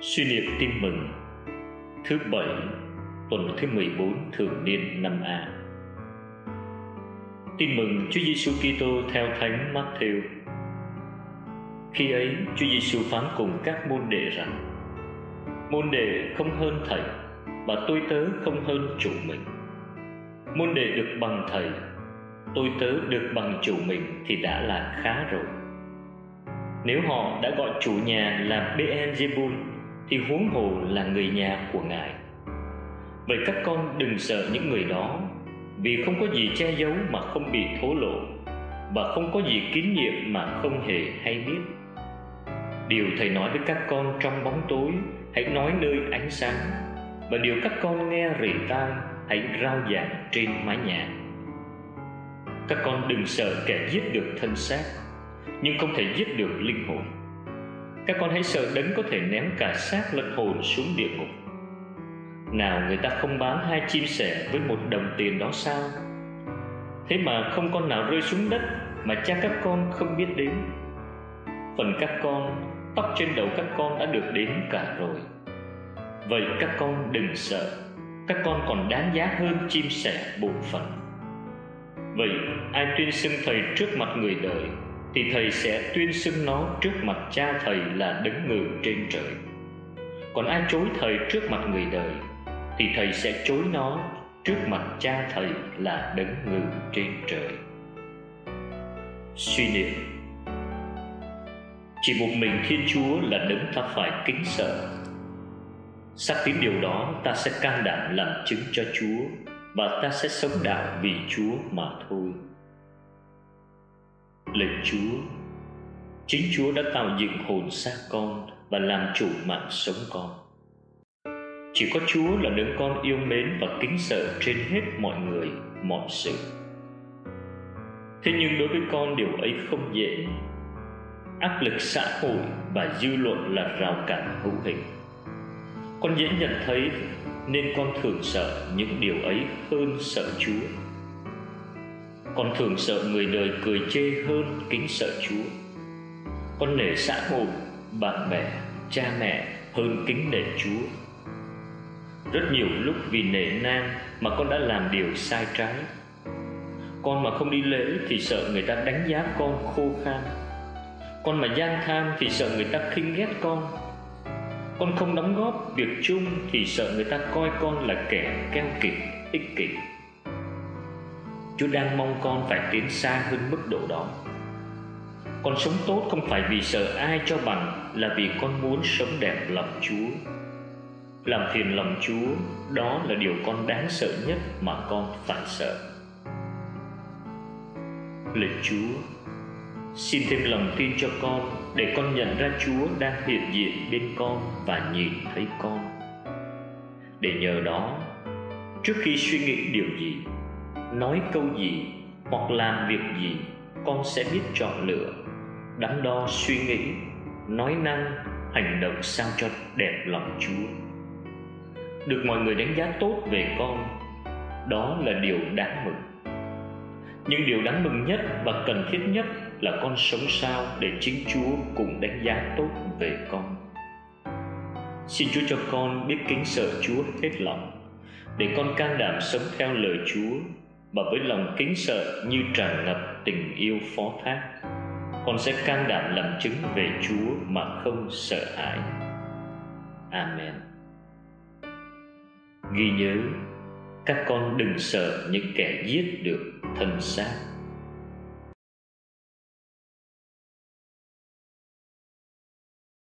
Suy niệm tin mừng Thứ bảy Tuần thứ 14 thường niên năm A Tin mừng Chúa Giêsu Kitô theo Thánh Matthew. Khi ấy, Chúa Giêsu phán cùng các môn đệ rằng: Môn đệ không hơn thầy, và tôi tớ không hơn chủ mình. Môn đệ được bằng thầy, tôi tớ được bằng chủ mình thì đã là khá rồi. Nếu họ đã gọi chủ nhà là Beelzebul thì huống hồ là người nhà của ngài. Vậy các con đừng sợ những người đó, vì không có gì che giấu mà không bị thổ lộ, và không có gì kín nhiệm mà không hề hay biết. Điều thầy nói với các con trong bóng tối, hãy nói nơi ánh sáng, và điều các con nghe rỉ tai, hãy rao giảng trên mái nhà. Các con đừng sợ kẻ giết được thân xác, nhưng không thể giết được linh hồn các con hãy sợ đấng có thể ném cả xác lẫn hồn xuống địa ngục. Nào người ta không bán hai chim sẻ với một đồng tiền đó sao? Thế mà không con nào rơi xuống đất mà cha các con không biết đến. Phần các con, tóc trên đầu các con đã được đến cả rồi. Vậy các con đừng sợ, các con còn đáng giá hơn chim sẻ bổn phận. Vậy ai tuyên xưng thầy trước mặt người đời? Thì thầy sẽ tuyên xưng nó trước mặt cha thầy là đứng ngự trên trời. Còn ai chối thầy trước mặt người đời, thì thầy sẽ chối nó trước mặt cha thầy là đứng ngự trên trời. Suy niệm. Chỉ một mình thiên chúa là đấng ta phải kính sợ. Xác tín điều đó, ta sẽ can đảm làm chứng cho chúa và ta sẽ sống đạo vì chúa mà thôi. Lạy Chúa Chính Chúa đã tạo dựng hồn xác con và làm chủ mạng sống con. Chỉ có Chúa là đấng con yêu mến và kính sợ trên hết mọi người, mọi sự. Thế nhưng đối với con điều ấy không dễ. Áp lực xã hội và dư luận là rào cản hữu hình. Con dễ nhận thấy nên con thường sợ những điều ấy hơn sợ Chúa con thường sợ người đời cười chê hơn kính sợ Chúa. Con nể xã hội, bạn bè, cha mẹ hơn kính nể Chúa. Rất nhiều lúc vì nể nang mà con đã làm điều sai trái. Con mà không đi lễ thì sợ người ta đánh giá con khô khan. Con mà gian tham thì sợ người ta khinh ghét con. Con không đóng góp việc chung thì sợ người ta coi con là kẻ keo kiệt, ích kỷ. Chúa đang mong con phải tiến xa hơn mức độ đó. Con sống tốt không phải vì sợ ai cho bằng, Là vì con muốn sống đẹp lòng Chúa. Làm phiền lòng Chúa, Đó là điều con đáng sợ nhất mà con phải sợ. Lạy Chúa, Xin thêm lòng tin cho con Để con nhận ra Chúa đang hiện diện bên con Và nhìn thấy con. Để nhờ đó, Trước khi suy nghĩ điều gì nói câu gì hoặc làm việc gì, con sẽ biết chọn lựa. Đắn đo suy nghĩ, nói năng, hành động sao cho đẹp lòng chúa. Được mọi người đánh giá tốt về con, đó là điều đáng mừng. Nhưng điều đáng mừng nhất và cần thiết nhất là con sống sao để chính chúa cũng đánh giá tốt về con. Xin chúa cho con biết kính sợ chúa hết lòng, để con can đảm sống theo lời chúa mà với lòng kính sợ như tràn ngập tình yêu phó thác, con sẽ can đảm làm chứng về chúa mà không sợ hãi. Amen. Ghi nhớ, các con đừng sợ những kẻ giết được thân xác.